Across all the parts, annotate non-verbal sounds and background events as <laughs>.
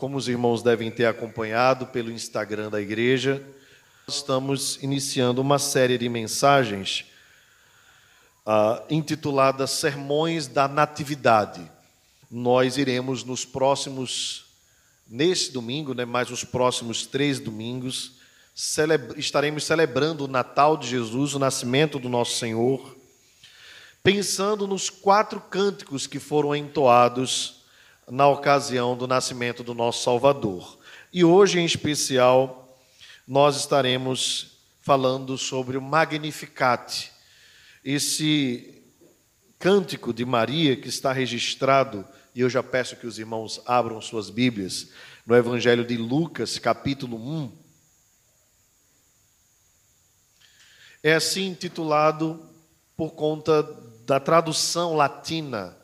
Como os irmãos devem ter acompanhado pelo Instagram da igreja, estamos iniciando uma série de mensagens uh, intitulada Sermões da Natividade. Nós iremos nos próximos, nesse domingo, né, mais os próximos três domingos, estaremos celebrando o Natal de Jesus, o nascimento do nosso Senhor, pensando nos quatro cânticos que foram entoados na ocasião do nascimento do nosso Salvador. E hoje, em especial, nós estaremos falando sobre o Magnificat, esse cântico de Maria que está registrado, e eu já peço que os irmãos abram suas Bíblias, no Evangelho de Lucas, capítulo 1. É assim intitulado por conta da tradução latina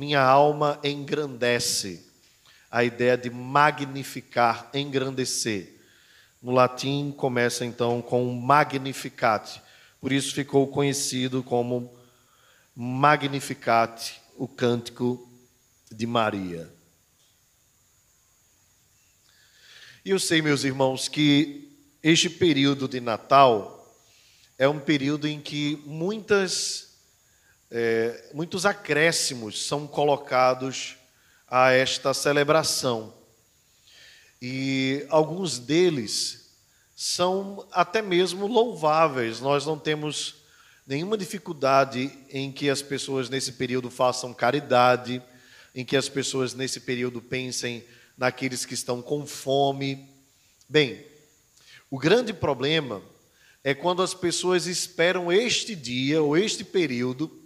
minha alma engrandece. A ideia de magnificar, engrandecer. No latim começa então com magnificat. Por isso ficou conhecido como Magnificat, o cântico de Maria. E eu sei, meus irmãos, que este período de Natal é um período em que muitas é, muitos acréscimos são colocados a esta celebração. E alguns deles são até mesmo louváveis. Nós não temos nenhuma dificuldade em que as pessoas nesse período façam caridade, em que as pessoas nesse período pensem naqueles que estão com fome. Bem, o grande problema é quando as pessoas esperam este dia ou este período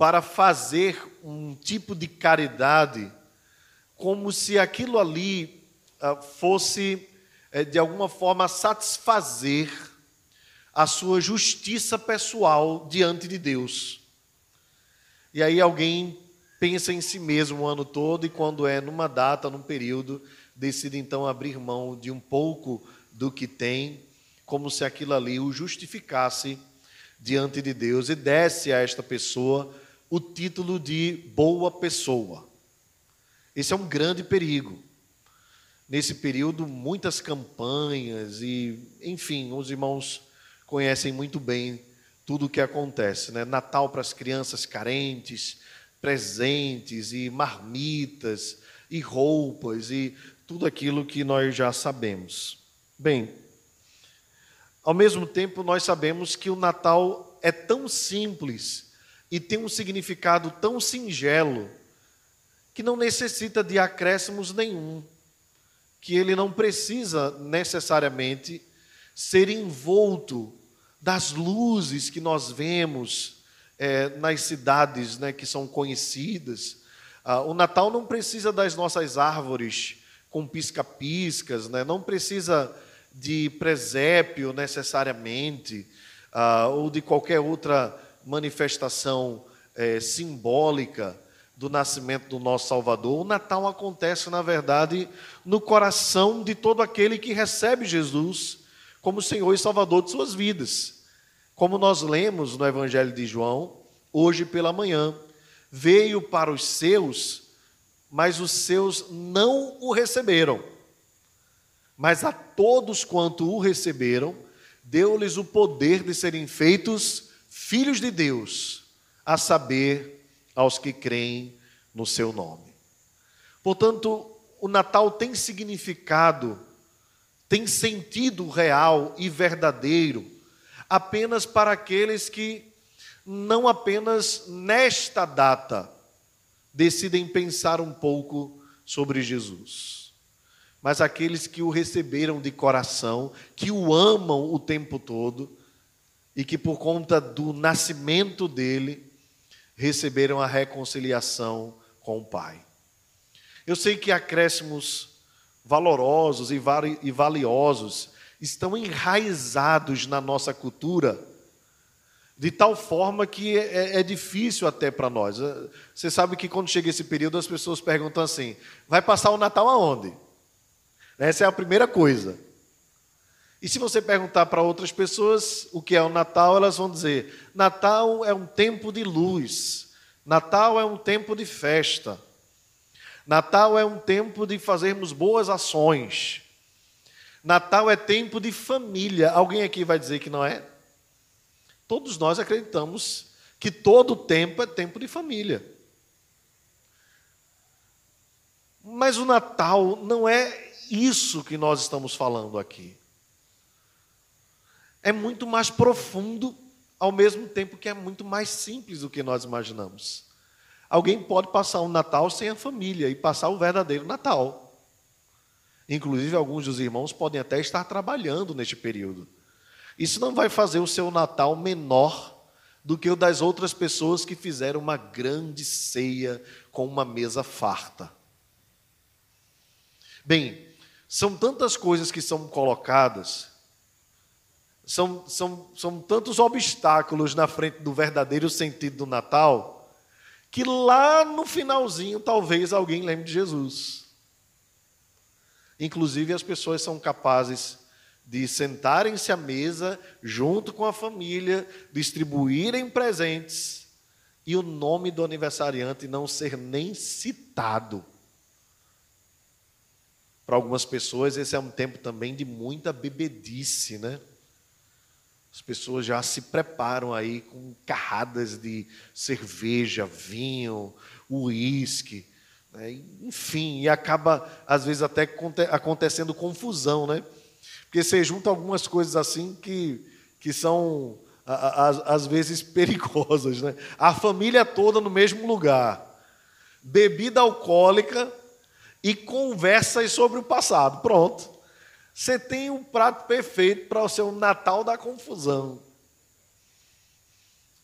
para fazer um tipo de caridade, como se aquilo ali ah, fosse, eh, de alguma forma, satisfazer a sua justiça pessoal diante de Deus. E aí alguém pensa em si mesmo o ano todo e, quando é numa data, num período, decide então abrir mão de um pouco do que tem, como se aquilo ali o justificasse diante de Deus e desse a esta pessoa o título de boa pessoa. Esse é um grande perigo. Nesse período, muitas campanhas e, enfim, os irmãos conhecem muito bem tudo o que acontece, né? Natal para as crianças carentes, presentes e marmitas e roupas e tudo aquilo que nós já sabemos. Bem, ao mesmo tempo nós sabemos que o Natal é tão simples e tem um significado tão singelo que não necessita de acréscimos nenhum, que ele não precisa necessariamente ser envolto das luzes que nós vemos é, nas cidades né, que são conhecidas. Ah, o Natal não precisa das nossas árvores com pisca-piscas, né, não precisa de presépio necessariamente, ah, ou de qualquer outra manifestação é, simbólica do nascimento do nosso Salvador. O Natal acontece, na verdade, no coração de todo aquele que recebe Jesus como Senhor e Salvador de suas vidas. Como nós lemos no Evangelho de João, hoje pela manhã, veio para os seus, mas os seus não o receberam. Mas a todos quanto o receberam, deu-lhes o poder de serem feitos filhos de Deus, a saber, aos que creem no seu nome. Portanto, o Natal tem significado, tem sentido real e verdadeiro apenas para aqueles que não apenas nesta data decidem pensar um pouco sobre Jesus, mas aqueles que o receberam de coração, que o amam o tempo todo e que por conta do nascimento dele receberam a reconciliação com o Pai. Eu sei que acréscimos valorosos e valiosos estão enraizados na nossa cultura, de tal forma que é, é, é difícil até para nós. Você sabe que quando chega esse período as pessoas perguntam assim: vai passar o Natal aonde? Essa é a primeira coisa. E se você perguntar para outras pessoas o que é o Natal, elas vão dizer: Natal é um tempo de luz, Natal é um tempo de festa, Natal é um tempo de fazermos boas ações. Natal é tempo de família. Alguém aqui vai dizer que não é? Todos nós acreditamos que todo tempo é tempo de família. Mas o Natal não é isso que nós estamos falando aqui. É muito mais profundo, ao mesmo tempo que é muito mais simples do que nós imaginamos. Alguém pode passar um Natal sem a família e passar o verdadeiro Natal. Inclusive, alguns dos irmãos podem até estar trabalhando neste período. Isso não vai fazer o seu Natal menor do que o das outras pessoas que fizeram uma grande ceia com uma mesa farta. Bem, são tantas coisas que são colocadas, são, são, são tantos obstáculos na frente do verdadeiro sentido do Natal, que lá no finalzinho talvez alguém lembre de Jesus. Inclusive, as pessoas são capazes de sentarem-se à mesa junto com a família, distribuírem presentes e o nome do aniversariante não ser nem citado. Para algumas pessoas, esse é um tempo também de muita bebedice, né? As pessoas já se preparam aí com carradas de cerveja, vinho, uísque, né? enfim, e acaba, às vezes, até acontecendo confusão, né? Porque você junta algumas coisas assim que, que são, às vezes, <laughs> perigosas, né? A família toda no mesmo lugar, bebida alcoólica e conversas sobre o passado. Pronto. Você tem um prato perfeito para o seu Natal da confusão.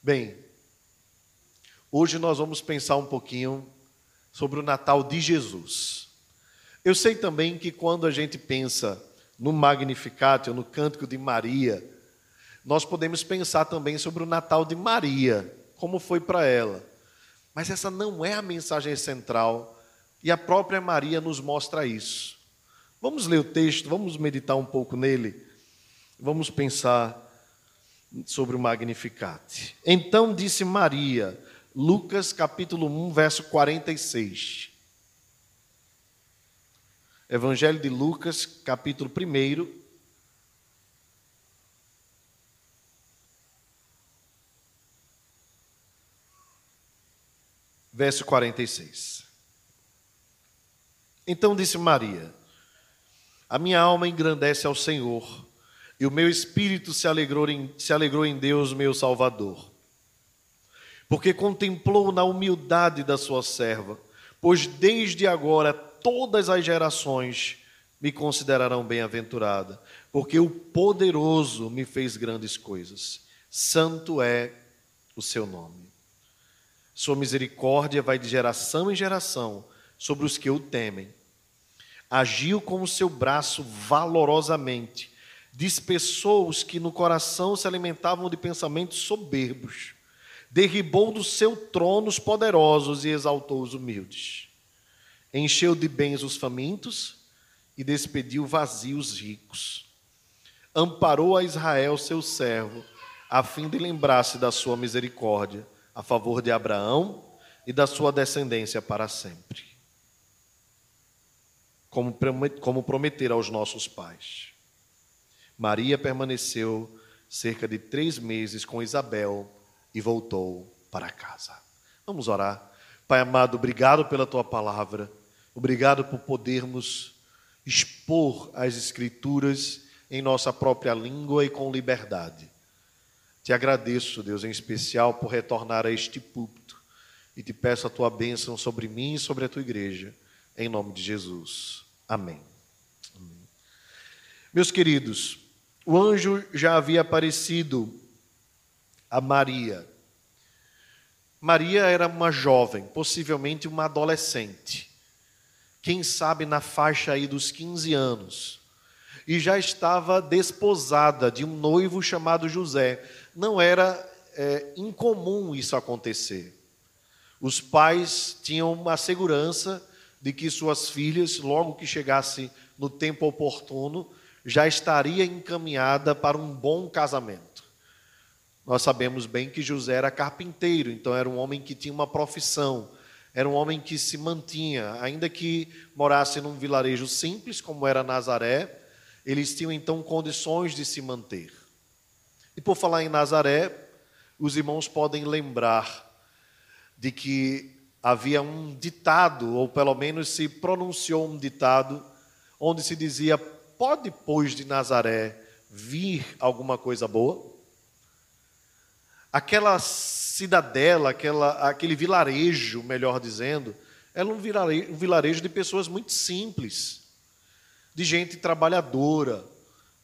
Bem, hoje nós vamos pensar um pouquinho sobre o Natal de Jesus. Eu sei também que quando a gente pensa no Magnificat, no Cântico de Maria, nós podemos pensar também sobre o Natal de Maria, como foi para ela. Mas essa não é a mensagem central e a própria Maria nos mostra isso. Vamos ler o texto, vamos meditar um pouco nele, vamos pensar sobre o Magnificat. Então disse Maria, Lucas capítulo 1, verso 46. Evangelho de Lucas, capítulo 1, verso 46. Então disse Maria: A minha alma engrandece ao Senhor, e o meu espírito se alegrou em, se alegrou em Deus, meu Salvador, porque contemplou na humildade da sua serva, pois desde agora todas as gerações me considerarão bem-aventurada, porque o poderoso me fez grandes coisas. Santo é o seu nome. Sua misericórdia vai de geração em geração sobre os que o temem agiu com o seu braço valorosamente, dispersou os que no coração se alimentavam de pensamentos soberbos, derribou do seu trono os poderosos e exaltou os humildes. Encheu de bens os famintos e despediu vazios os ricos. Amparou a Israel, seu servo, a fim de lembrar-se da sua misericórdia a favor de Abraão e da sua descendência para sempre como prometer aos nossos pais. Maria permaneceu cerca de três meses com Isabel e voltou para casa. Vamos orar. Pai amado, obrigado pela tua palavra, obrigado por podermos expor as Escrituras em nossa própria língua e com liberdade. Te agradeço, Deus, em especial por retornar a este púlpito e te peço a tua bênção sobre mim e sobre a tua igreja, em nome de Jesus. Amém. Amém. Meus queridos, o anjo já havia aparecido a Maria. Maria era uma jovem, possivelmente uma adolescente, quem sabe na faixa aí dos 15 anos, e já estava desposada de um noivo chamado José. Não era é, incomum isso acontecer. Os pais tinham uma segurança de que suas filhas, logo que chegasse no tempo oportuno, já estaria encaminhada para um bom casamento. Nós sabemos bem que José era carpinteiro, então era um homem que tinha uma profissão, era um homem que se mantinha, ainda que morasse num vilarejo simples, como era Nazaré, eles tinham então condições de se manter. E por falar em Nazaré, os irmãos podem lembrar de que havia um ditado, ou pelo menos se pronunciou um ditado, onde se dizia: Pode, depois de Nazaré, vir alguma coisa boa? Aquela cidadela, aquela, aquele vilarejo, melhor dizendo, era um vilarejo, um vilarejo de pessoas muito simples, de gente trabalhadora,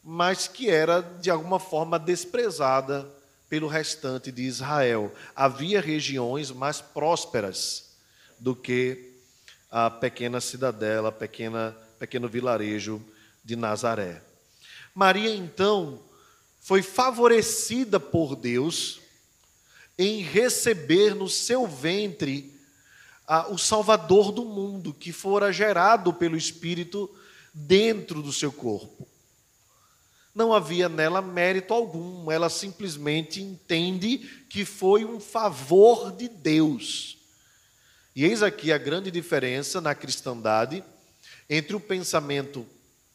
mas que era de alguma forma desprezada pelo restante de Israel. Havia regiões mais prósperas do que a pequena cidadela, pequena, pequeno vilarejo de Nazaré. Maria, então, foi favorecida por Deus em receber no seu ventre o Salvador do mundo, que fora gerado pelo Espírito dentro do seu corpo não havia nela mérito algum, ela simplesmente entende que foi um favor de Deus. E eis aqui a grande diferença na cristandade entre o pensamento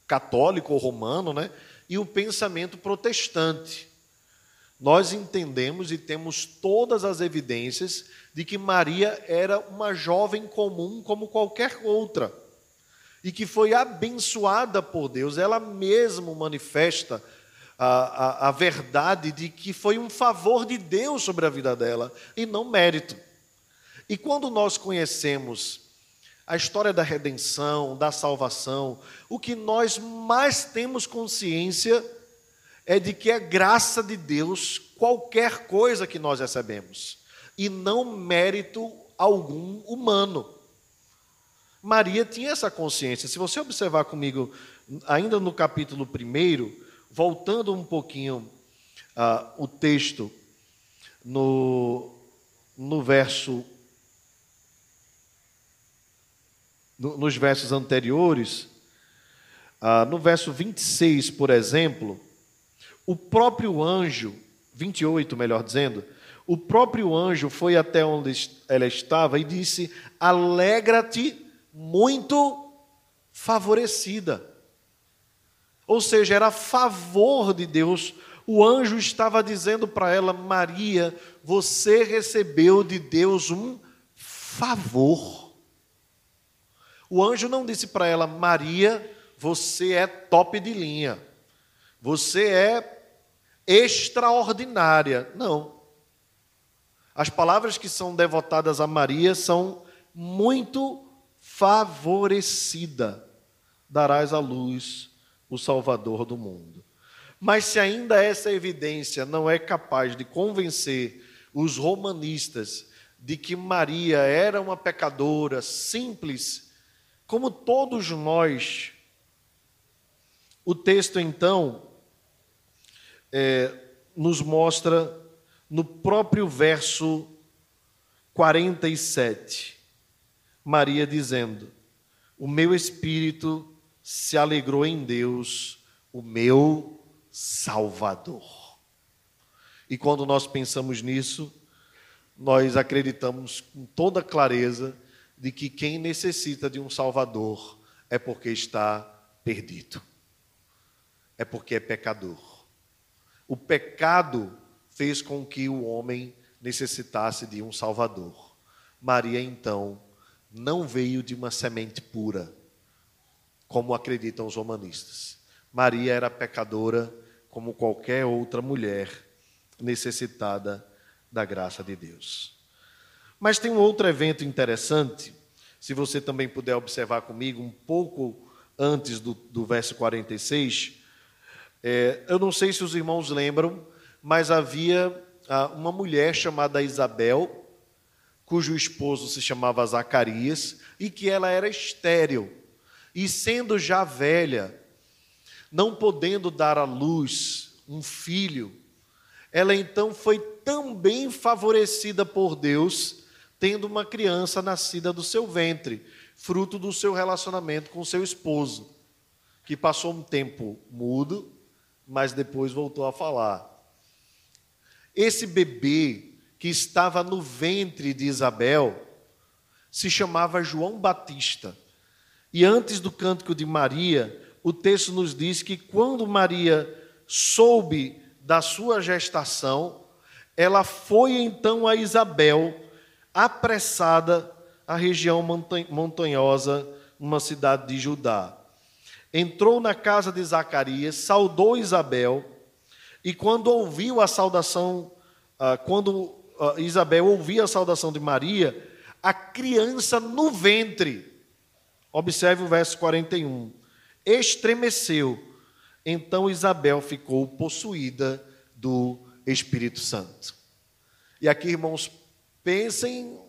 católico ou romano né, e o pensamento protestante. Nós entendemos e temos todas as evidências de que Maria era uma jovem comum como qualquer outra e que foi abençoada por Deus, ela mesma manifesta a, a, a, verdade de que foi um favor de Deus sobre a vida dela e não mérito. E quando nós conhecemos a história da redenção, da salvação, o que nós mais temos consciência é de que é graça de Deus qualquer coisa que nós recebemos e não mérito algum humano. Maria tinha essa consciência. Se você observar comigo, ainda no capítulo 1, voltando um pouquinho uh, o texto, no, no verso. No, nos versos anteriores, uh, no verso 26, por exemplo, o próprio anjo, 28 melhor dizendo, o próprio anjo foi até onde ela estava e disse: Alegra-te muito favorecida. Ou seja, era favor de Deus. O anjo estava dizendo para ela: Maria, você recebeu de Deus um favor. O anjo não disse para ela: Maria, você é top de linha. Você é extraordinária. Não. As palavras que são devotadas a Maria são muito favorecida, darás à luz o Salvador do mundo. Mas se ainda essa evidência não é capaz de convencer os romanistas de que Maria era uma pecadora simples, como todos nós, o texto então é, nos mostra no próprio verso 47 Maria dizendo: O meu espírito se alegrou em Deus, o meu Salvador. E quando nós pensamos nisso, nós acreditamos com toda clareza de que quem necessita de um Salvador é porque está perdido, é porque é pecador. O pecado fez com que o homem necessitasse de um Salvador. Maria, então, não veio de uma semente pura, como acreditam os romanistas. Maria era pecadora como qualquer outra mulher necessitada da graça de Deus. Mas tem um outro evento interessante, se você também puder observar comigo um pouco antes do, do verso 46. É, eu não sei se os irmãos lembram, mas havia ah, uma mulher chamada Isabel, cujo esposo se chamava Zacarias, e que ela era estéril. E sendo já velha, não podendo dar à luz um filho, ela então foi também favorecida por Deus, tendo uma criança nascida do seu ventre, fruto do seu relacionamento com seu esposo, que passou um tempo mudo, mas depois voltou a falar. Esse bebê que estava no ventre de Isabel se chamava João Batista. E antes do cântico de Maria, o texto nos diz que quando Maria soube da sua gestação, ela foi então a Isabel, apressada à região montanhosa, numa cidade de Judá. Entrou na casa de Zacarias, saudou Isabel, e quando ouviu a saudação, ah, quando ah, Isabel ouviu a saudação de Maria, a criança no ventre, observe o verso 41, estremeceu. Então Isabel ficou possuída do Espírito Santo. E aqui, irmãos, pensem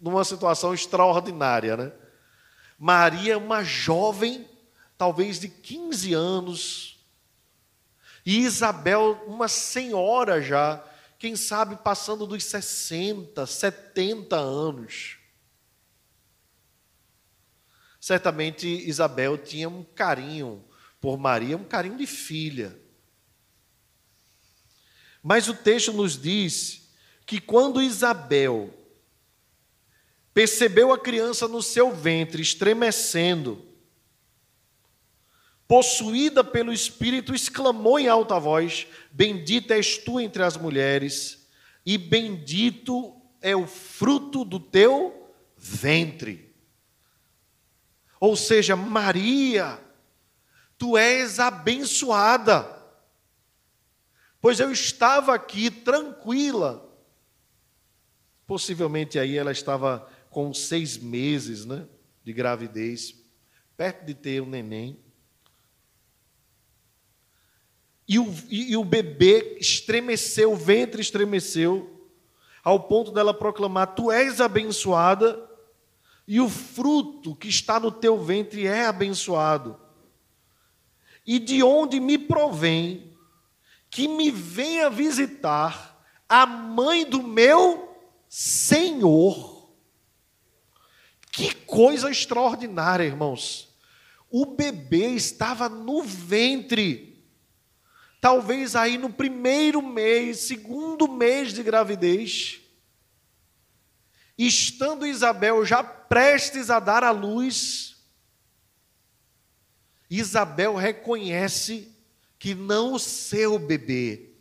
numa situação extraordinária, né? Maria, uma jovem, talvez de 15 anos, e Isabel, uma senhora já, quem sabe passando dos 60, 70 anos. Certamente Isabel tinha um carinho por Maria, um carinho de filha. Mas o texto nos diz que quando Isabel percebeu a criança no seu ventre estremecendo, possuída pelo Espírito, exclamou em alta voz: Bendita és tu entre as mulheres, e bendito é o fruto do teu ventre. Ou seja, Maria, tu és abençoada pois eu estava aqui tranquila. Possivelmente aí ela estava com seis meses né, de gravidez, perto de ter um neném. E o, e, o bebê estremeceu, o ventre estremeceu, ao ponto dela proclamar: Tu és abençoada, e o fruto que está no teu ventre é abençoado. E de onde me provém que me venha visitar a mãe do meu Senhor. Que coisa extraordinária, irmãos. O bebê estava no ventre. Talvez aí no primeiro mês, segundo mês de gravidez. Estando Isabel já prestes a dar à luz, Isabel reconhece que não o seu bebê,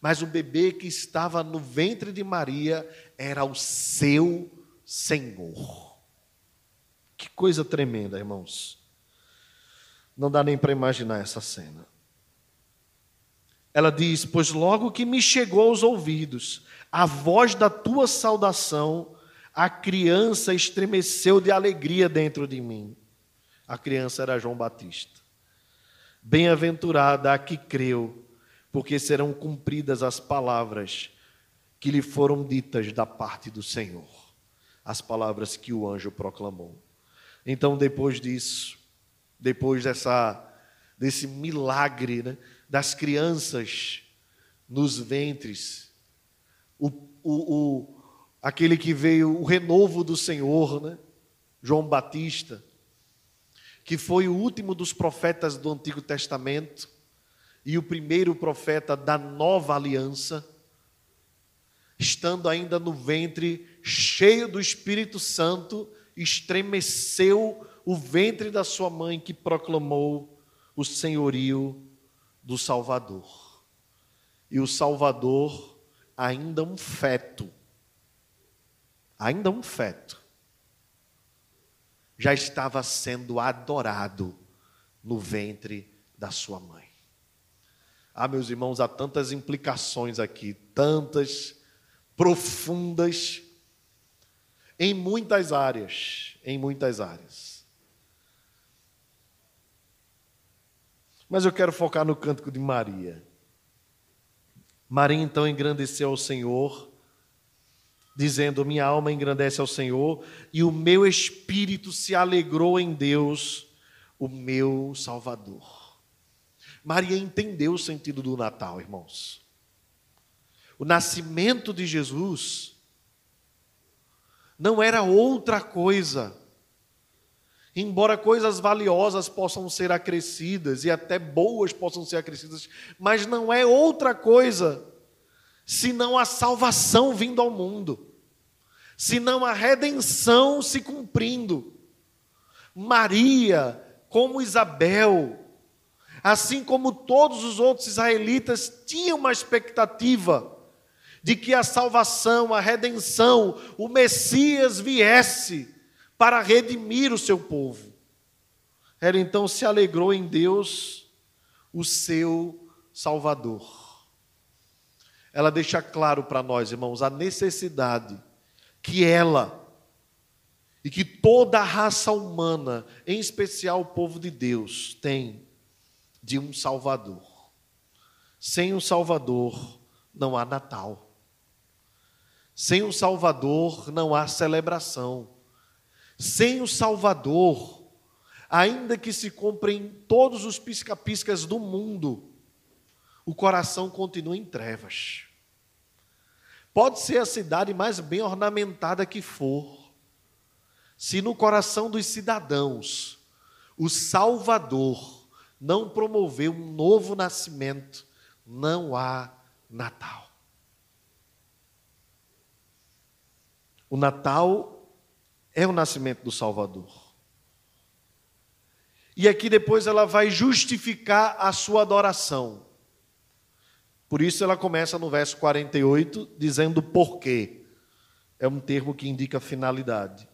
mas o bebê que estava no ventre de Maria era o seu Senhor. Que coisa tremenda, irmãos. Não dá nem para imaginar essa cena. Ela diz: Pois logo que me chegou aos ouvidos a voz da tua saudação, a criança estremeceu de alegria dentro de mim. A criança era João Batista. Bem-aventurada a que creu, porque serão cumpridas as palavras que lhe foram ditas da parte do Senhor, as palavras que o anjo proclamou. Então, depois disso, depois dessa, desse milagre né, das crianças nos ventres, o, o, o, aquele que veio, o renovo do Senhor, né, João Batista, que foi o último dos profetas do Antigo Testamento e o primeiro profeta da nova aliança, estando ainda no ventre, cheio do Espírito Santo, estremeceu o ventre da sua mãe que proclamou o senhorio do Salvador. E o Salvador, ainda um feto, ainda um feto, já estava sendo adorado no ventre da sua mãe. Ah, meus irmãos, há tantas implicações aqui, tantas profundas, em muitas áreas, em muitas áreas. Mas eu quero focar no cântico de Maria. Maria então engrandeceu ao Senhor dizendo: Minha alma engrandece ao Senhor e o meu espírito se alegrou em Deus, o meu Salvador. Maria entendeu o sentido do Natal, irmãos. O nascimento de Jesus não era outra coisa. Embora coisas valiosas possam ser acrescidas e até boas possam ser acrescidas, mas não é outra coisa senão a salvação vindo ao mundo senão a redenção se cumprindo. Maria, como Isabel, assim como todos os outros israelitas, tinham uma expectativa de que a salvação, a redenção, o Messias viesse para redimir o seu povo. Ela então se alegrou em Deus, o seu Salvador. Ela deixa claro para nós, irmãos, a necessidade que ela e que toda a raça humana, em especial o povo de Deus, tem de um Salvador. Sem o Salvador não há Natal. Sem o Salvador não há celebração. Sem o Salvador, ainda que se comprem todos os pisca-piscas do mundo, o coração continua em trevas. Pode ser a cidade mais bem ornamentada que for, se no coração dos cidadãos o Salvador não promover um novo nascimento, não há Natal. O Natal é o nascimento do Salvador. E aqui depois ela vai justificar a sua adoração. Por isso ela começa no verso 48 dizendo por quê. É um termo que indica finalidade.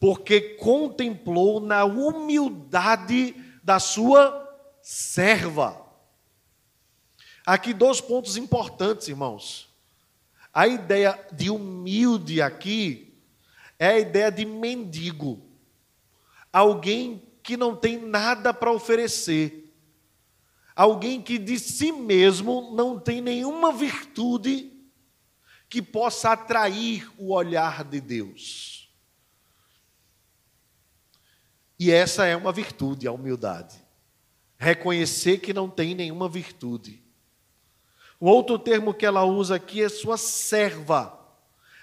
Porque contemplou na humildade da sua serva. Aqui dois pontos importantes, irmãos. A ideia de humilde aqui é a ideia de mendigo. Alguém que não tem nada para oferecer. Alguém que de si mesmo não tem nenhuma virtude que possa atrair o olhar de Deus. E essa é uma virtude, a humildade. Reconhecer que não tem nenhuma virtude o outro termo que ela usa aqui é sua serva,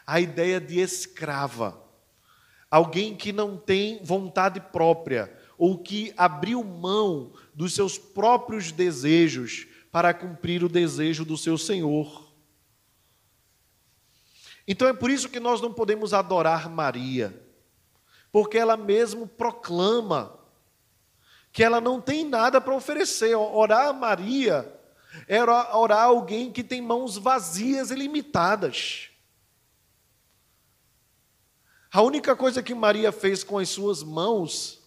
a ideia de escrava. Alguém que não tem vontade própria, ou que abriu mão dos seus próprios desejos para cumprir o desejo do seu Senhor. Então é por isso que nós não podemos adorar Maria, porque ela mesmo proclama que ela não tem nada para oferecer. Orar a Maria era orar alguém que tem mãos vazias e limitadas. A única coisa que Maria fez com as suas mãos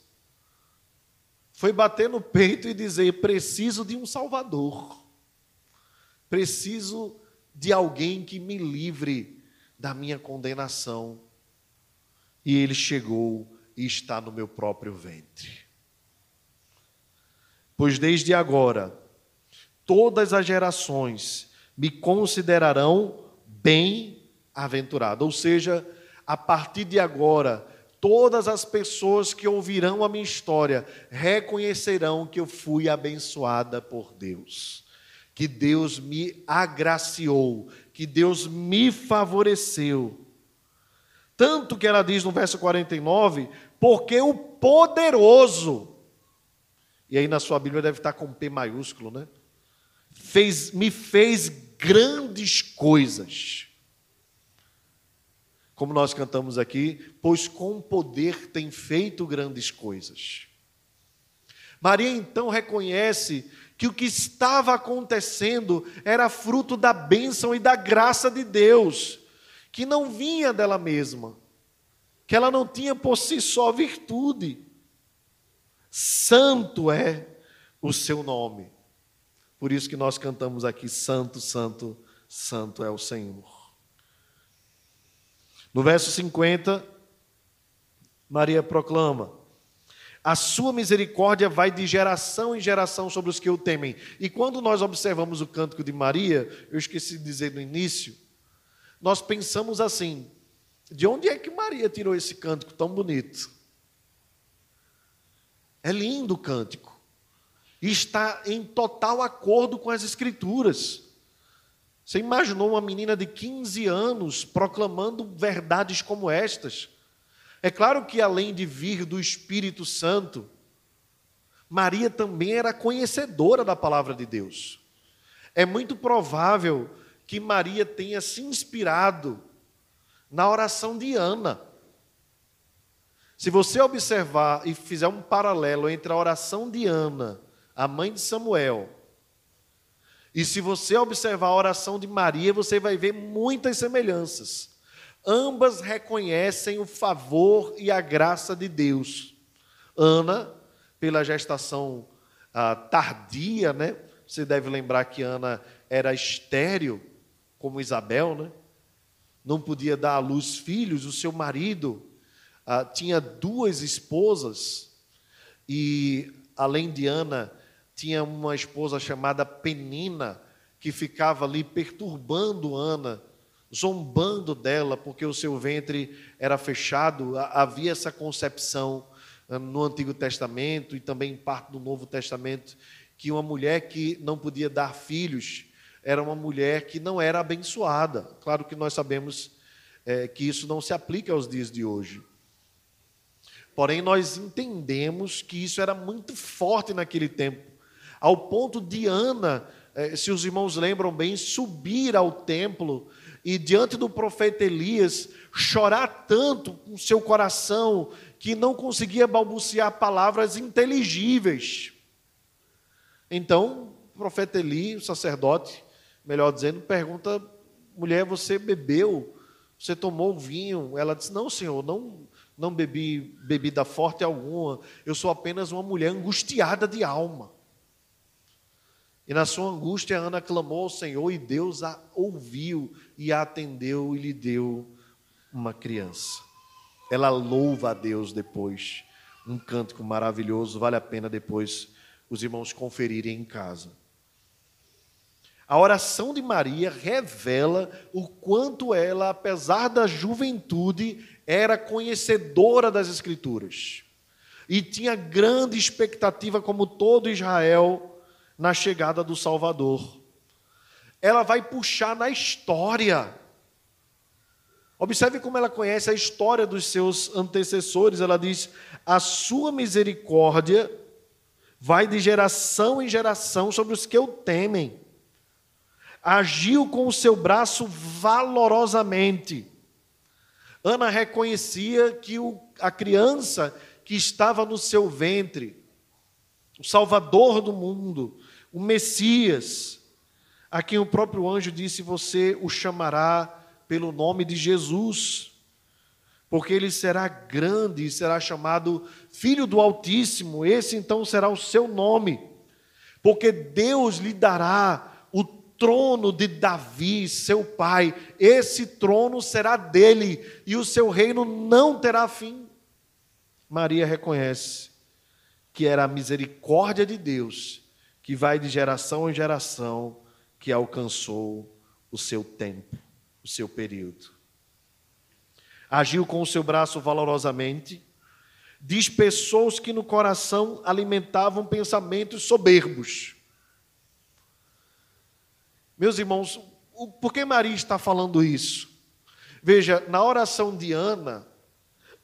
foi bater no peito e dizer: preciso de um Salvador, preciso de alguém que me livre da minha condenação. E ele chegou e está no meu próprio ventre. Pois desde agora, todas as gerações me considerarão bem-aventurado. Ou seja, a partir de agora, todas as pessoas que ouvirão a minha história reconhecerão que eu fui abençoada por Deus, que Deus me agraciou, que Deus me favoreceu. Tanto que ela diz no verso 49, porque o poderoso, e aí na sua Bíblia deve estar com P maiúsculo, né? Fez, me fez grandes coisas. Como nós cantamos aqui, pois com poder tem feito grandes coisas. Maria então reconhece que o que estava acontecendo era fruto da bênção e da graça de Deus, que não vinha dela mesma, que ela não tinha por si só virtude. Santo é o seu nome. Por isso que nós cantamos aqui: Santo, Santo, Santo é o Senhor. No verso 50, Maria proclama: A sua misericórdia vai de geração em geração sobre os que o temem. E quando nós observamos o cântico de Maria, eu esqueci de dizer no início, nós pensamos assim: de onde é que Maria tirou esse cântico tão bonito? É lindo o cântico está em total acordo com as Escrituras. Você imaginou uma menina de 15 anos proclamando verdades como estas? É claro que, além de vir do Espírito Santo, Maria também era conhecedora da palavra de Deus. É muito provável que Maria tenha se inspirado na oração de Ana. Se você observar e fizer um paralelo entre a oração de Ana, a mãe de Samuel, e se você observar a oração de Maria, você vai ver muitas semelhanças. Ambas reconhecem o favor e a graça de Deus. Ana, pela gestação ah, tardia, né? Você deve lembrar que Ana era estéril, como Isabel, né? Não podia dar à luz filhos. O seu marido ah, tinha duas esposas e, além de Ana, tinha uma esposa chamada Penina, que ficava ali perturbando Ana, zombando dela, porque o seu ventre era fechado. Havia essa concepção ah, no Antigo Testamento e também em parte do Novo Testamento, que uma mulher que não podia dar filhos era uma mulher que não era abençoada. Claro que nós sabemos é, que isso não se aplica aos dias de hoje. Porém, nós entendemos que isso era muito forte naquele tempo ao ponto de Ana, eh, se os irmãos lembram bem, subir ao templo e diante do profeta Elias chorar tanto com seu coração que não conseguia balbuciar palavras inteligíveis. Então, o profeta Eli, o sacerdote, melhor dizendo, pergunta: mulher, você bebeu? Você tomou vinho? Ela disse: Não, senhor, não, não bebi bebida forte alguma. Eu sou apenas uma mulher angustiada de alma. E na sua angústia, Ana clamou ao Senhor e Deus a ouviu e a atendeu e lhe deu uma criança. Ela louva a Deus depois. Um cântico maravilhoso, vale a pena depois os irmãos conferirem em casa. A oração de Maria revela o quanto ela, apesar da juventude, era conhecedora das Escrituras e tinha grande expectativa, como todo Israel, na chegada do Salvador. Ela vai puxar na história. Observe como ela conhece a história dos seus antecessores. Ela diz: A sua misericórdia vai de geração em geração sobre os que o temem. Agiu com o seu braço valorosamente. Ana reconhecia que o, a criança que estava no seu ventre, o Salvador do mundo, o Messias, a quem o próprio anjo disse: Você o chamará pelo nome de Jesus, porque ele será grande e será chamado Filho do Altíssimo, esse então será o seu nome, porque Deus lhe dará o trono de Davi, seu pai, esse trono será dele e o seu reino não terá fim. Maria reconhece que era a misericórdia de Deus que vai de geração em geração, que alcançou o seu tempo, o seu período. Agiu com o seu braço valorosamente, dispersou os que no coração alimentavam pensamentos soberbos. Meus irmãos, por que Maria está falando isso? Veja, na oração de Ana,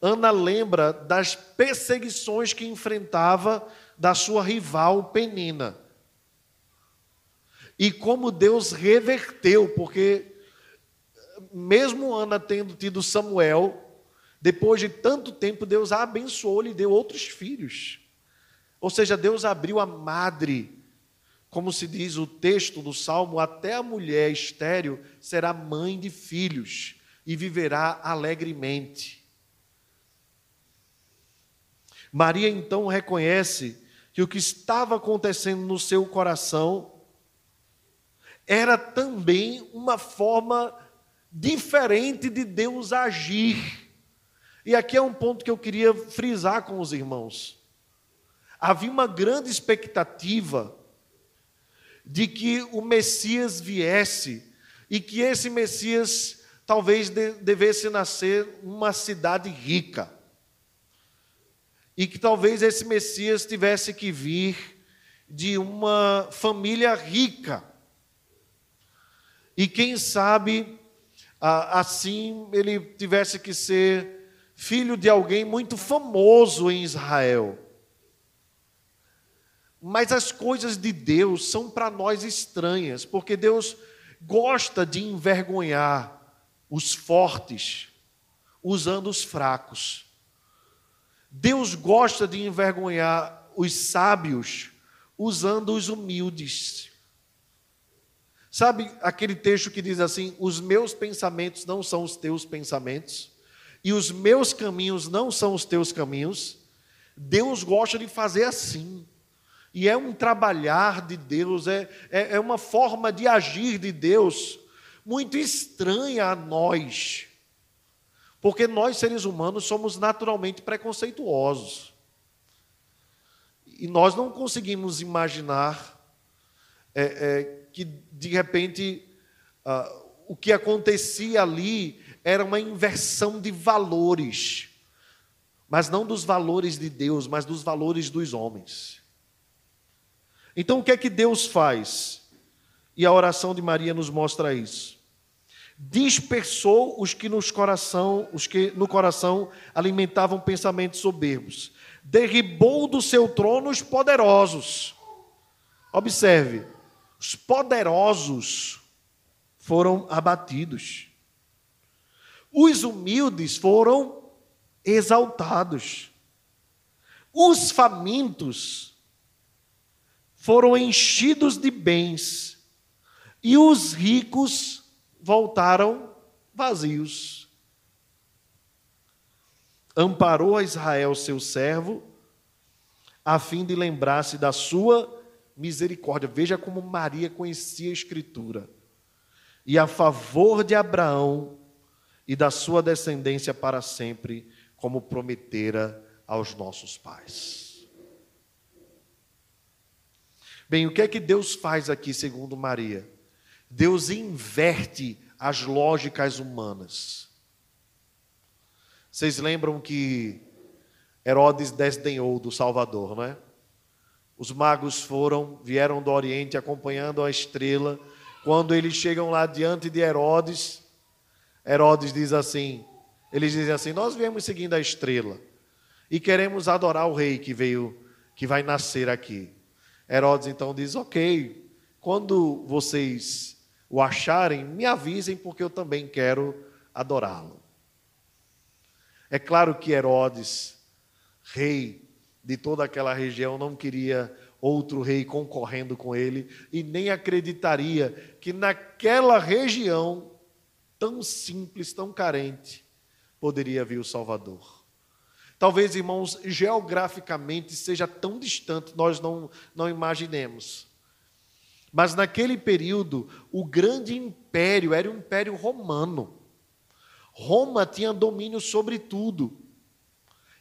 Ana lembra das perseguições que enfrentava da sua rival Penina e como Deus reverteu, porque mesmo Ana tendo tido Samuel, depois de tanto tempo, Deus a abençoou, lhe deu outros filhos. Ou seja, Deus abriu a madre, como se diz o texto do Salmo, até a mulher estéril será mãe de filhos e viverá alegremente. Maria então reconhece que o que estava acontecendo no seu coração era também uma forma diferente de Deus agir. E aqui é um ponto que eu queria frisar com os irmãos. Havia uma grande expectativa de que o Messias viesse e que esse Messias talvez devesse nascer numa cidade rica. E que talvez esse Messias tivesse que vir de uma família rica. E quem sabe, assim, ele tivesse que ser filho de alguém muito famoso em Israel. Mas as coisas de Deus são para nós estranhas, porque Deus gosta de envergonhar os fortes usando os fracos. Deus gosta de envergonhar os sábios usando os humildes. Sabe aquele texto que diz assim: Os meus pensamentos não são os teus pensamentos, e os meus caminhos não são os teus caminhos? Deus gosta de fazer assim. E é um trabalhar de Deus, é, é, é uma forma de agir de Deus muito estranha a nós. Porque nós, seres humanos, somos naturalmente preconceituosos. E nós não conseguimos imaginar é, é, que, de repente, uh, o que acontecia ali era uma inversão de valores. Mas não dos valores de Deus, mas dos valores dos homens. Então, o que é que Deus faz? E a oração de Maria nos mostra isso dispersou os que nos coração, os que no coração alimentavam pensamentos soberbos. Derribou do seu trono os poderosos. Observe, os poderosos foram abatidos. Os humildes foram exaltados. Os famintos foram enchidos de bens. E os ricos voltaram vazios. Amparou a Israel, seu servo, a fim de lembrar-se da sua misericórdia. Veja como Maria conhecia a Escritura. E a favor de Abraão e da sua descendência para sempre, como prometera aos nossos pais. Bem, o que é que Deus faz aqui, segundo Maria? Deus inverte as lógicas humanas. Vocês lembram que Herodes desdenhou do Salvador, não é? Os magos foram, vieram do Oriente acompanhando a estrela. Quando eles chegam lá diante de Herodes, Herodes diz assim: eles dizem assim: Nós viemos seguindo a estrela e queremos adorar o rei que veio, que vai nascer aqui. Herodes então diz: Ok, quando vocês o acharem, me avisem, porque eu também quero adorá-lo. É claro que Herodes, rei de toda aquela região, não queria outro rei concorrendo com ele e nem acreditaria que naquela região tão simples, tão carente, poderia vir o Salvador. Talvez, irmãos, geograficamente seja tão distante, nós não, não imaginemos. Mas naquele período, o grande império era o Império Romano. Roma tinha domínio sobre tudo.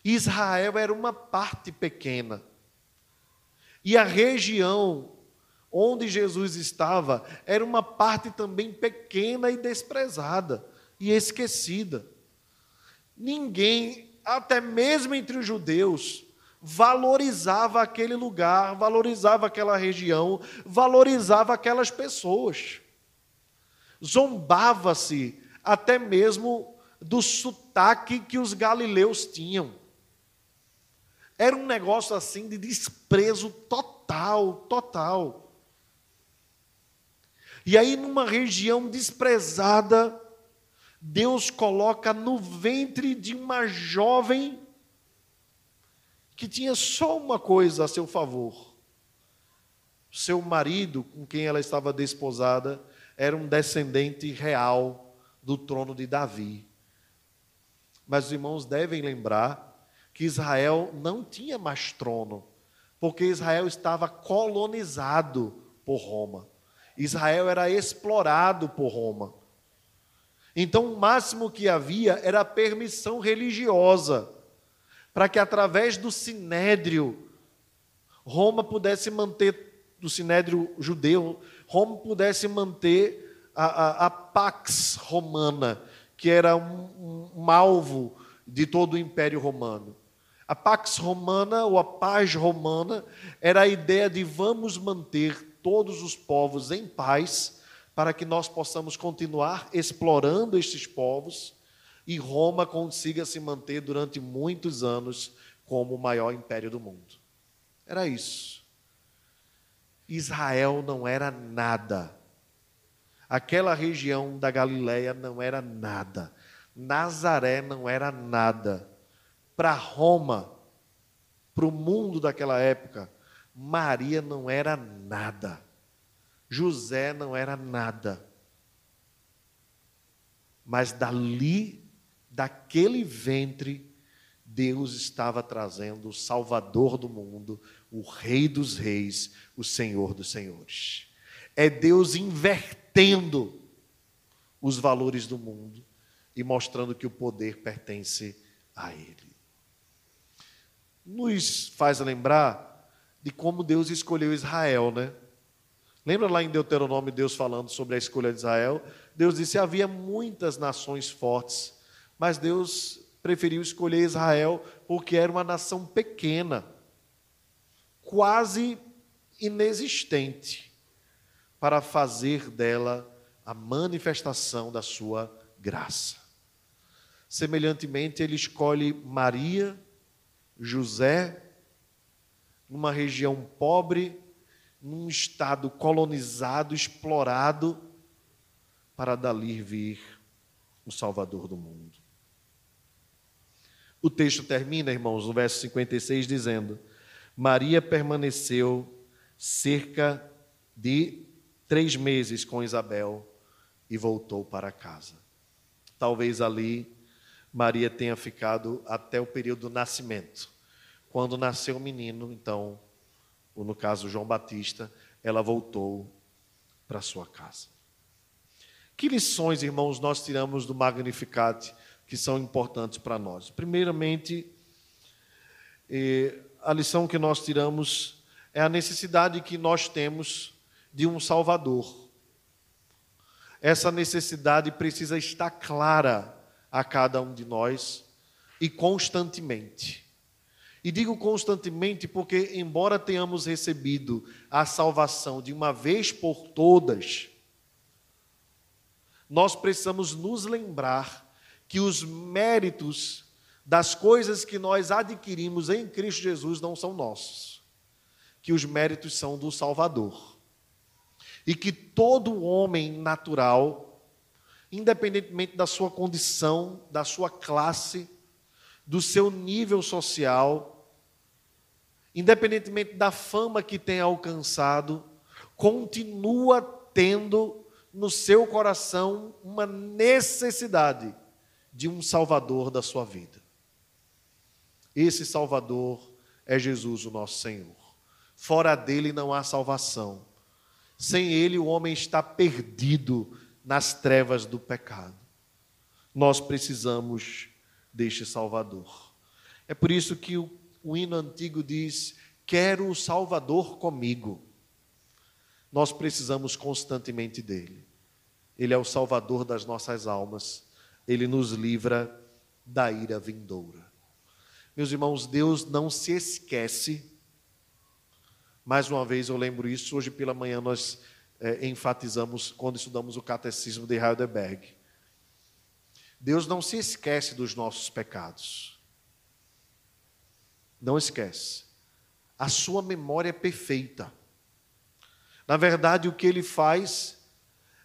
Israel era uma parte pequena. E a região onde Jesus estava era uma parte também pequena e desprezada e esquecida. Ninguém, até mesmo entre os judeus, valorizava aquele lugar, valorizava aquela região, valorizava aquelas pessoas. Zombava-se até mesmo do sotaque que os galileus tinham. Era um negócio assim de desprezo total, total. E aí, numa região desprezada, Deus coloca no ventre de uma jovem que tinha só uma coisa a seu favor. Seu marido, com quem ela estava desposada, era um descendente real do trono de Davi. Mas os irmãos devem lembrar que Israel não tinha mais trono, porque Israel estava colonizado por Roma. Israel era explorado por Roma. Então, o máximo que havia era permissão religiosa para que através do sinédrio Roma pudesse manter, do sinédrio judeu, Roma pudesse manter a, a, a pax romana, que era um, um, um alvo de todo o Império Romano. A pax romana ou a paz romana era a ideia de vamos manter todos os povos em paz para que nós possamos continuar explorando estes povos e Roma consiga se manter durante muitos anos como o maior império do mundo. Era isso. Israel não era nada. Aquela região da Galileia não era nada Nazaré não era nada. Para Roma, para o mundo daquela época, Maria não era nada. José não era nada. Mas dali, daquele ventre, Deus estava trazendo o Salvador do mundo, o Rei dos Reis, o Senhor dos Senhores. É Deus invertendo os valores do mundo e mostrando que o poder pertence a Ele. Nos faz lembrar de como Deus escolheu Israel, né? Lembra lá em Deuteronômio Deus falando sobre a escolha de Israel? Deus disse: havia muitas nações fortes, mas Deus preferiu escolher Israel porque era uma nação pequena, quase inexistente, para fazer dela a manifestação da sua graça. Semelhantemente, ele escolhe Maria, José, numa região pobre, num estado colonizado, explorado, para dali vir o Salvador do mundo. O texto termina, irmãos, no verso 56, dizendo: Maria permaneceu cerca de três meses com Isabel e voltou para casa. Talvez ali Maria tenha ficado até o período do nascimento. Quando nasceu o menino, então, ou no caso João Batista, ela voltou para sua casa. Que lições, irmãos, nós tiramos do Magnificat que são importantes para nós? Primeiramente, eh, a lição que nós tiramos é a necessidade que nós temos de um Salvador essa necessidade precisa estar clara a cada um de nós e constantemente. E digo constantemente porque, embora tenhamos recebido a salvação de uma vez por todas, nós precisamos nos lembrar que os méritos das coisas que nós adquirimos em Cristo Jesus não são nossos, que os méritos são do Salvador. E que todo homem natural, independentemente da sua condição, da sua classe, do seu nível social, independentemente da fama que tenha alcançado, continua tendo no seu coração uma necessidade de um Salvador da sua vida. Esse Salvador é Jesus, o nosso Senhor. Fora dele não há salvação. Sem Ele, o homem está perdido nas trevas do pecado. Nós precisamos deste Salvador. É por isso que o, o hino antigo diz: Quero o Salvador comigo. Nós precisamos constantemente dele. Ele é o Salvador das nossas almas. Ele nos livra da ira vindoura. Meus irmãos, Deus não se esquece mais uma vez eu lembro isso, hoje pela manhã nós é, enfatizamos quando estudamos o catecismo de Heidelberg. Deus não se esquece dos nossos pecados. Não esquece. A sua memória é perfeita. Na verdade, o que ele faz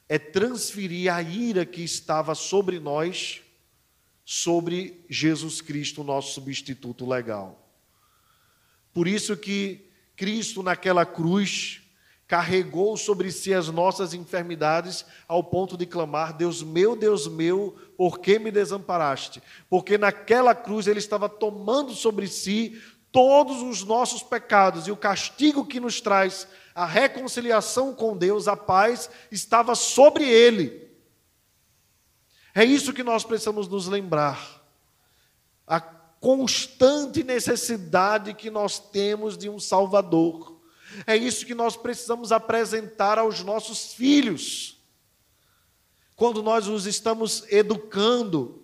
é transferir a ira que estava sobre nós sobre Jesus Cristo, nosso substituto legal. Por isso que Cristo naquela cruz carregou sobre si as nossas enfermidades ao ponto de clamar: Deus meu, Deus meu, por que me desamparaste? Porque naquela cruz ele estava tomando sobre si todos os nossos pecados e o castigo que nos traz a reconciliação com Deus, a paz, estava sobre ele. É isso que nós precisamos nos lembrar. A constante necessidade que nós temos de um Salvador. É isso que nós precisamos apresentar aos nossos filhos. Quando nós os estamos educando,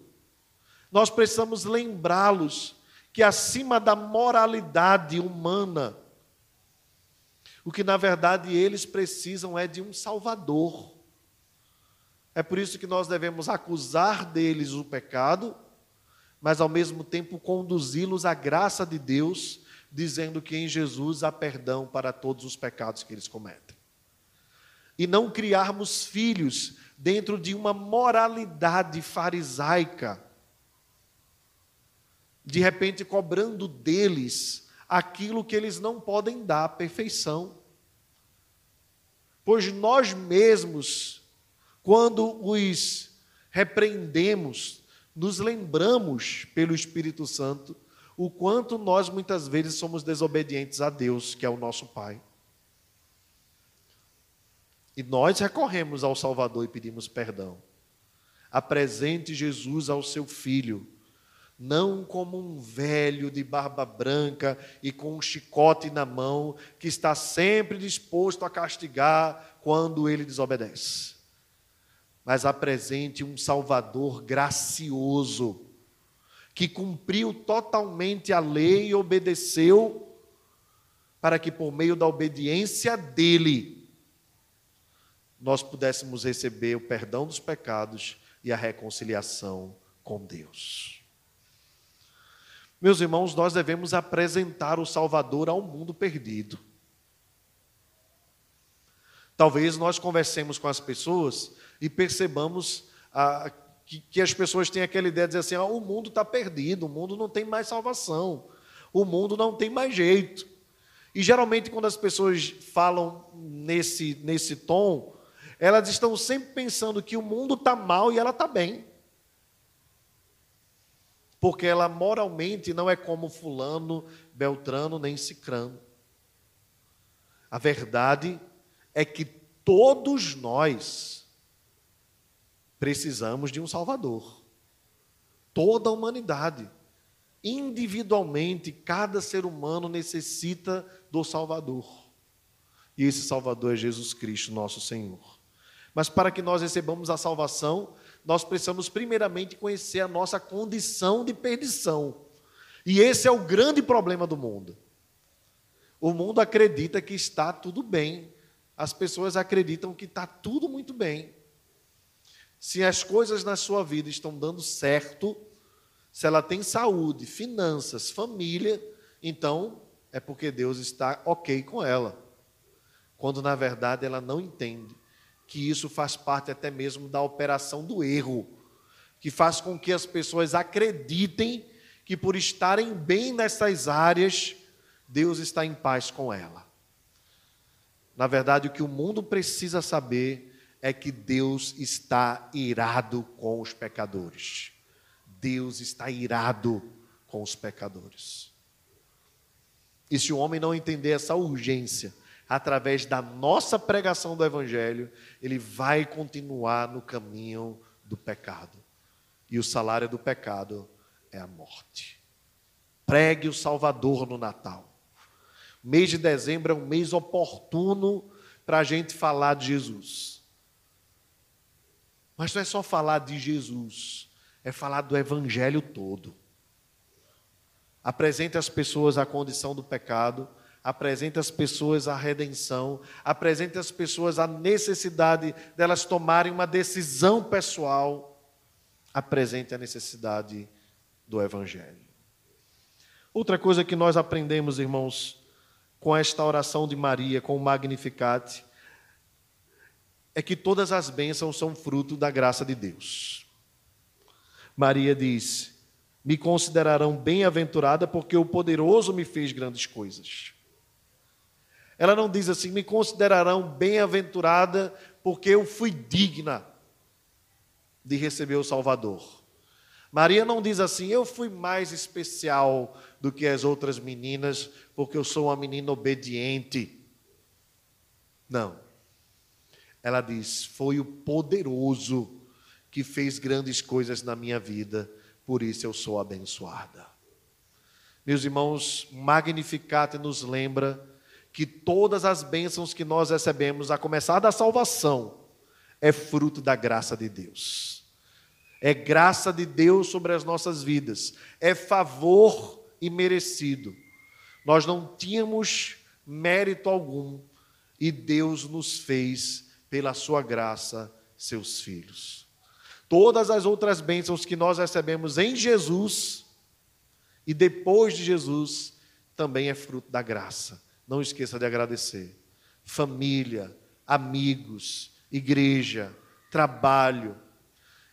nós precisamos lembrá-los que acima da moralidade humana, o que na verdade eles precisam é de um Salvador. É por isso que nós devemos acusar deles o pecado mas ao mesmo tempo conduzi-los à graça de Deus, dizendo que em Jesus há perdão para todos os pecados que eles cometem. E não criarmos filhos dentro de uma moralidade farisaica, de repente cobrando deles aquilo que eles não podem dar, perfeição. Pois nós mesmos, quando os repreendemos, nos lembramos pelo Espírito Santo o quanto nós muitas vezes somos desobedientes a Deus, que é o nosso Pai. E nós recorremos ao Salvador e pedimos perdão. Apresente Jesus ao seu filho, não como um velho de barba branca e com um chicote na mão, que está sempre disposto a castigar quando ele desobedece. Mas apresente um Salvador gracioso, que cumpriu totalmente a lei e obedeceu, para que por meio da obediência dele, nós pudéssemos receber o perdão dos pecados e a reconciliação com Deus. Meus irmãos, nós devemos apresentar o Salvador ao mundo perdido. Talvez nós conversemos com as pessoas e percebamos ah, que, que, as pessoas têm aquela ideia de dizer assim: ah, o mundo está perdido, o mundo não tem mais salvação, o mundo não tem mais jeito. E geralmente, quando as pessoas falam nesse, nesse tom, elas estão sempre pensando que o mundo está mal e ela está bem. Porque ela moralmente não é como Fulano, Beltrano, nem Cicrano. A verdade é que todos nós precisamos de um Salvador. Toda a humanidade. Individualmente, cada ser humano necessita do Salvador. E esse Salvador é Jesus Cristo, nosso Senhor. Mas para que nós recebamos a salvação, nós precisamos primeiramente conhecer a nossa condição de perdição. E esse é o grande problema do mundo. O mundo acredita que está tudo bem. As pessoas acreditam que está tudo muito bem. Se as coisas na sua vida estão dando certo, se ela tem saúde, finanças, família, então é porque Deus está ok com ela. Quando na verdade ela não entende que isso faz parte até mesmo da operação do erro, que faz com que as pessoas acreditem que por estarem bem nessas áreas, Deus está em paz com ela. Na verdade, o que o mundo precisa saber é que Deus está irado com os pecadores. Deus está irado com os pecadores. E se o homem não entender essa urgência, através da nossa pregação do Evangelho, ele vai continuar no caminho do pecado. E o salário do pecado é a morte. Pregue o Salvador no Natal. Mês de dezembro é um mês oportuno para a gente falar de Jesus. Mas não é só falar de Jesus, é falar do Evangelho todo. Apresente às pessoas a condição do pecado apresente às pessoas a redenção, apresente às pessoas a necessidade delas tomarem uma decisão pessoal, apresente a necessidade do Evangelho. Outra coisa que nós aprendemos, irmãos, com esta oração de Maria, com o Magnificat, é que todas as bênçãos são fruto da graça de Deus. Maria diz: Me considerarão bem-aventurada porque o poderoso me fez grandes coisas. Ela não diz assim: me considerarão bem-aventurada porque eu fui digna de receber o Salvador. Maria não diz assim: eu fui mais especial do que as outras meninas porque eu sou uma menina obediente. Não. Ela diz: foi o poderoso que fez grandes coisas na minha vida, por isso eu sou abençoada. Meus irmãos, Magnificat nos lembra que todas as bênçãos que nós recebemos, a começar da salvação, é fruto da graça de Deus. É graça de Deus sobre as nossas vidas, é favor imerecido. Nós não tínhamos mérito algum e Deus nos fez, pela sua graça, seus filhos. Todas as outras bênçãos que nós recebemos em Jesus e depois de Jesus também é fruto da graça não esqueça de agradecer. Família, amigos, igreja, trabalho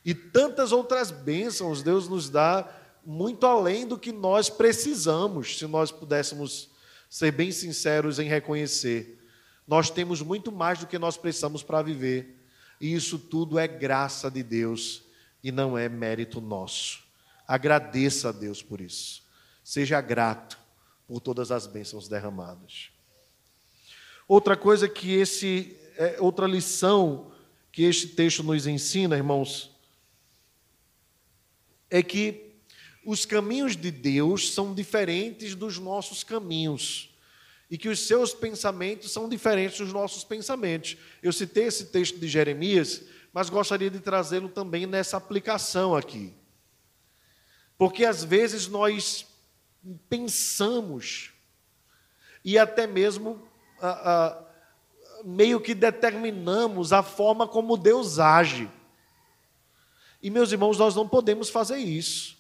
e tantas outras bênçãos Deus nos dá muito além do que nós precisamos, se nós pudéssemos ser bem sinceros em reconhecer. Nós temos muito mais do que nós precisamos para viver, e isso tudo é graça de Deus e não é mérito nosso. Agradeça a Deus por isso. Seja grato por todas as bênçãos derramadas. Outra coisa que esse, é, outra lição que este texto nos ensina, irmãos, é que os caminhos de Deus são diferentes dos nossos caminhos e que os seus pensamentos são diferentes dos nossos pensamentos. Eu citei esse texto de Jeremias, mas gostaria de trazê-lo também nessa aplicação aqui. Porque às vezes nós pensamos e até mesmo ah, ah, meio que determinamos a forma como Deus age. E meus irmãos, nós não podemos fazer isso.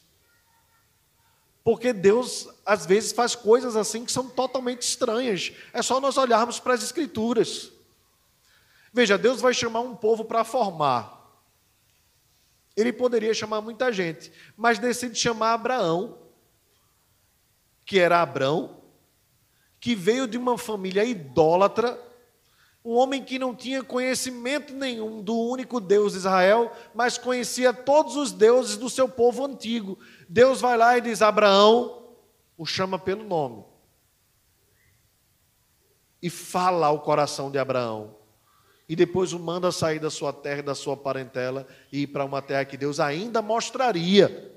Porque Deus, às vezes, faz coisas assim que são totalmente estranhas. É só nós olharmos para as Escrituras. Veja, Deus vai chamar um povo para formar. Ele poderia chamar muita gente, mas decide chamar Abraão, que era Abrão, que veio de uma família idólatra, um homem que não tinha conhecimento nenhum do único Deus de Israel, mas conhecia todos os deuses do seu povo antigo. Deus vai lá e diz: Abraão, o chama pelo nome. E fala ao coração de Abraão. E depois o manda sair da sua terra e da sua parentela e ir para uma terra que Deus ainda mostraria.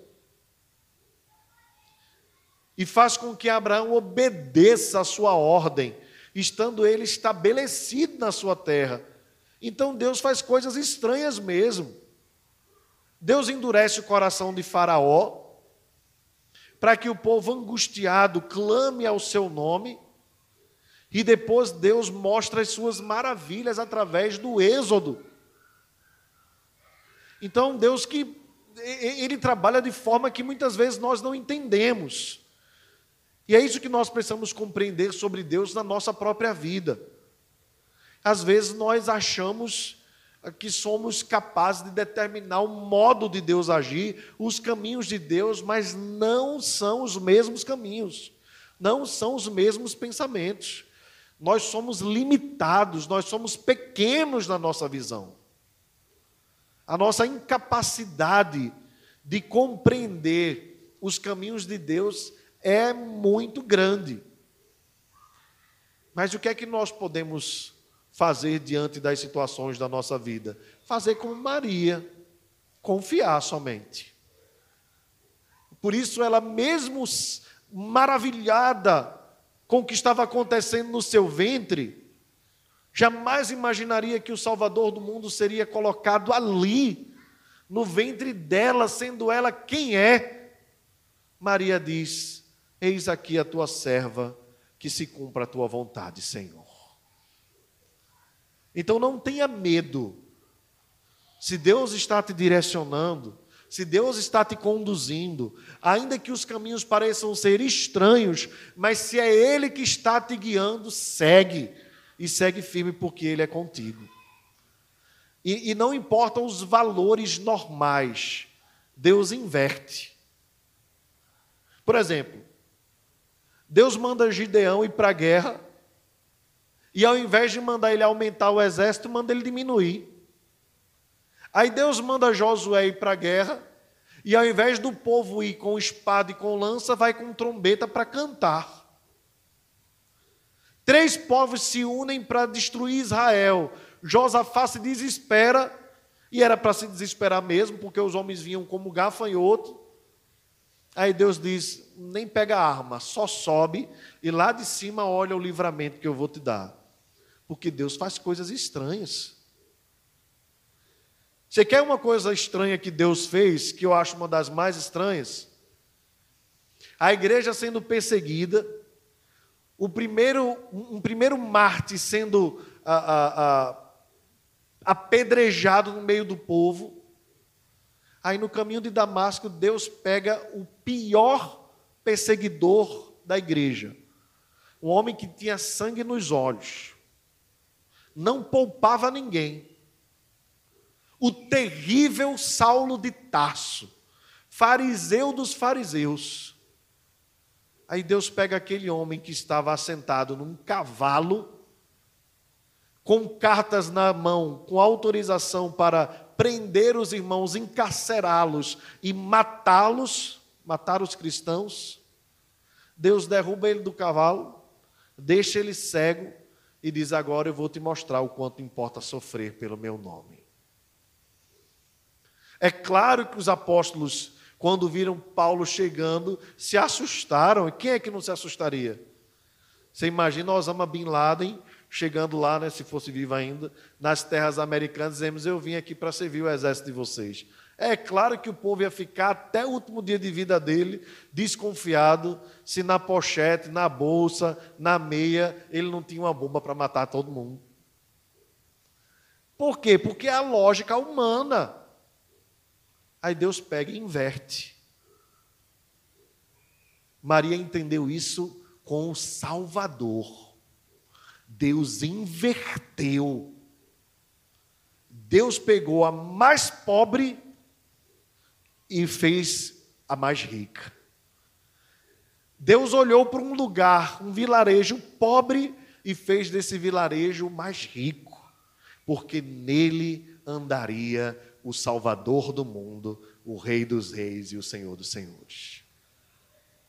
E faz com que Abraão obedeça a sua ordem estando ele estabelecido na sua terra. Então Deus faz coisas estranhas mesmo. Deus endurece o coração de Faraó, para que o povo angustiado clame ao seu nome, e depois Deus mostra as suas maravilhas através do Êxodo. Então, Deus que ele trabalha de forma que muitas vezes nós não entendemos. E é isso que nós precisamos compreender sobre Deus na nossa própria vida. Às vezes nós achamos que somos capazes de determinar o modo de Deus agir, os caminhos de Deus, mas não são os mesmos caminhos, não são os mesmos pensamentos. Nós somos limitados, nós somos pequenos na nossa visão. A nossa incapacidade de compreender os caminhos de Deus é muito grande. Mas o que é que nós podemos fazer diante das situações da nossa vida? Fazer como Maria, confiar somente. Por isso, ela, mesmo maravilhada com o que estava acontecendo no seu ventre, jamais imaginaria que o Salvador do mundo seria colocado ali, no ventre dela, sendo ela quem é. Maria diz: Eis aqui a tua serva, que se cumpra a tua vontade, Senhor. Então não tenha medo. Se Deus está te direcionando, se Deus está te conduzindo, ainda que os caminhos pareçam ser estranhos, mas se é Ele que está te guiando, segue. E segue firme, porque Ele é contigo. E, e não importam os valores normais, Deus inverte. Por exemplo, Deus manda Gideão ir para a guerra, e ao invés de mandar ele aumentar o exército, manda ele diminuir. Aí Deus manda Josué ir para a guerra, e ao invés do povo ir com espada e com lança, vai com trombeta para cantar. Três povos se unem para destruir Israel. Josafá se desespera, e era para se desesperar mesmo, porque os homens vinham como gafanhoto. Aí Deus diz: nem pega a arma, só sobe e lá de cima olha o livramento que eu vou te dar. Porque Deus faz coisas estranhas. Você quer uma coisa estranha que Deus fez, que eu acho uma das mais estranhas? A igreja sendo perseguida, o primeiro, um primeiro Marte sendo a, a, a, apedrejado no meio do povo, Aí no caminho de Damasco, Deus pega o pior perseguidor da igreja, um homem que tinha sangue nos olhos, não poupava ninguém. o terrível Saulo de Tarso, fariseu dos fariseus. Aí Deus pega aquele homem que estava assentado num cavalo, com cartas na mão, com autorização para prender os irmãos, encarcerá-los e matá-los, matar os cristãos. Deus derruba ele do cavalo, deixa ele cego e diz: Agora eu vou te mostrar o quanto importa sofrer pelo meu nome. É claro que os apóstolos, quando viram Paulo chegando, se assustaram. E quem é que não se assustaria? Você imagina Osama Bin Laden chegando lá, né, se fosse vivo ainda, nas terras americanas, dizemos: Eu vim aqui para servir o exército de vocês. É claro que o povo ia ficar até o último dia de vida dele desconfiado se na pochete, na bolsa, na meia, ele não tinha uma bomba para matar todo mundo. Por quê? Porque é a lógica humana. Aí Deus pega e inverte. Maria entendeu isso com o Salvador. Deus inverteu. Deus pegou a mais pobre e fez a mais rica. Deus olhou para um lugar, um vilarejo pobre e fez desse vilarejo mais rico, porque nele andaria o Salvador do mundo, o Rei dos Reis e o Senhor dos Senhores.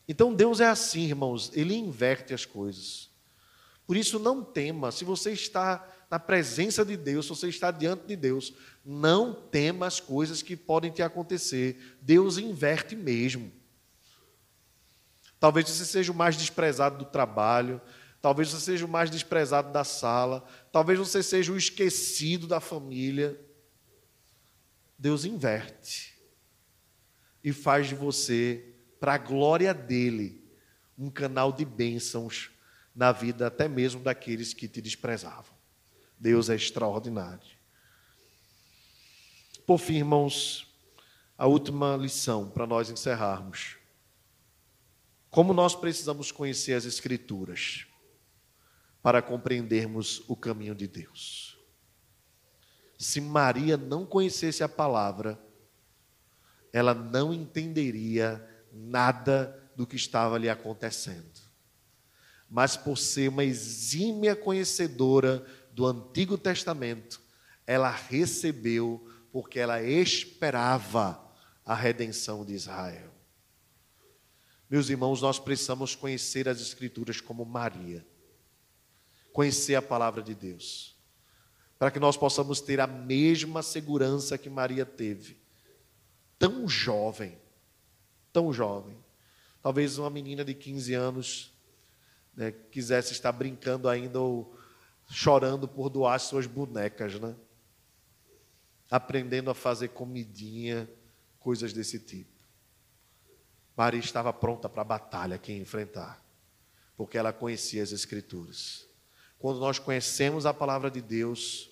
Então Deus é assim, irmãos, ele inverte as coisas. Por isso, não tema, se você está na presença de Deus, você está diante de Deus, não tema as coisas que podem te acontecer. Deus inverte mesmo. Talvez você seja o mais desprezado do trabalho, talvez você seja o mais desprezado da sala, talvez você seja o esquecido da família. Deus inverte e faz de você, para a glória dele, um canal de bênçãos na vida até mesmo daqueles que te desprezavam. Deus é extraordinário. Por fim, irmãos, a última lição para nós encerrarmos. Como nós precisamos conhecer as Escrituras para compreendermos o caminho de Deus se Maria não conhecesse a palavra, ela não entenderia nada do que estava lhe acontecendo. Mas por ser uma exímia conhecedora do Antigo Testamento, ela recebeu porque ela esperava a redenção de Israel. Meus irmãos, nós precisamos conhecer as Escrituras como Maria, conhecer a palavra de Deus para que nós possamos ter a mesma segurança que Maria teve. Tão jovem, tão jovem. Talvez uma menina de 15 anos né, quisesse estar brincando ainda ou chorando por doar suas bonecas, né? Aprendendo a fazer comidinha, coisas desse tipo. Maria estava pronta para a batalha que enfrentar, porque ela conhecia as Escrituras. Quando nós conhecemos a palavra de Deus,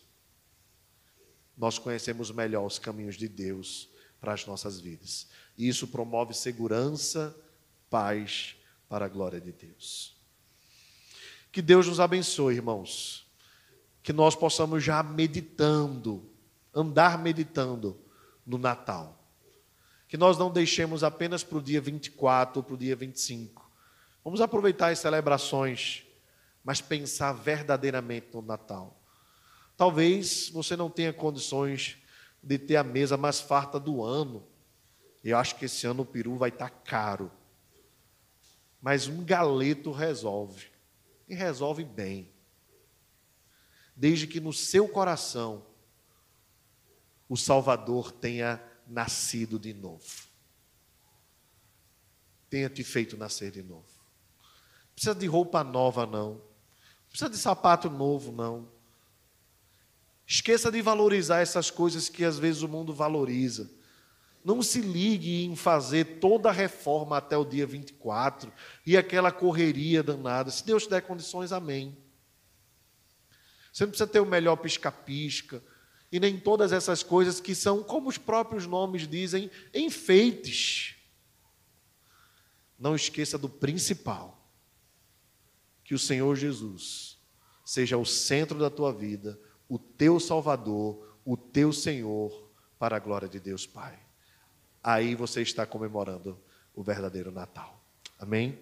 nós conhecemos melhor os caminhos de Deus para as nossas vidas. E isso promove segurança, paz para a glória de Deus. Que Deus nos abençoe, irmãos. Que nós possamos já meditando, andar meditando no Natal. Que nós não deixemos apenas para o dia 24 ou para o dia 25. Vamos aproveitar as celebrações, mas pensar verdadeiramente no Natal. Talvez você não tenha condições de ter a mesa mais farta do ano. Eu acho que esse ano o peru vai estar caro. Mas um galeto resolve. E resolve bem. Desde que no seu coração o Salvador tenha nascido de novo. Tenha te feito nascer de novo. Não precisa de roupa nova, não. Não precisa de sapato novo, não. Esqueça de valorizar essas coisas que às vezes o mundo valoriza. Não se ligue em fazer toda a reforma até o dia 24 e aquela correria danada. Se Deus te der condições, amém. Você não precisa ter o melhor pisca-pisca e nem todas essas coisas que são, como os próprios nomes dizem, enfeites. Não esqueça do principal: que o Senhor Jesus seja o centro da tua vida o teu Salvador, o teu Senhor, para a glória de Deus Pai. Aí você está comemorando o verdadeiro Natal. Amém?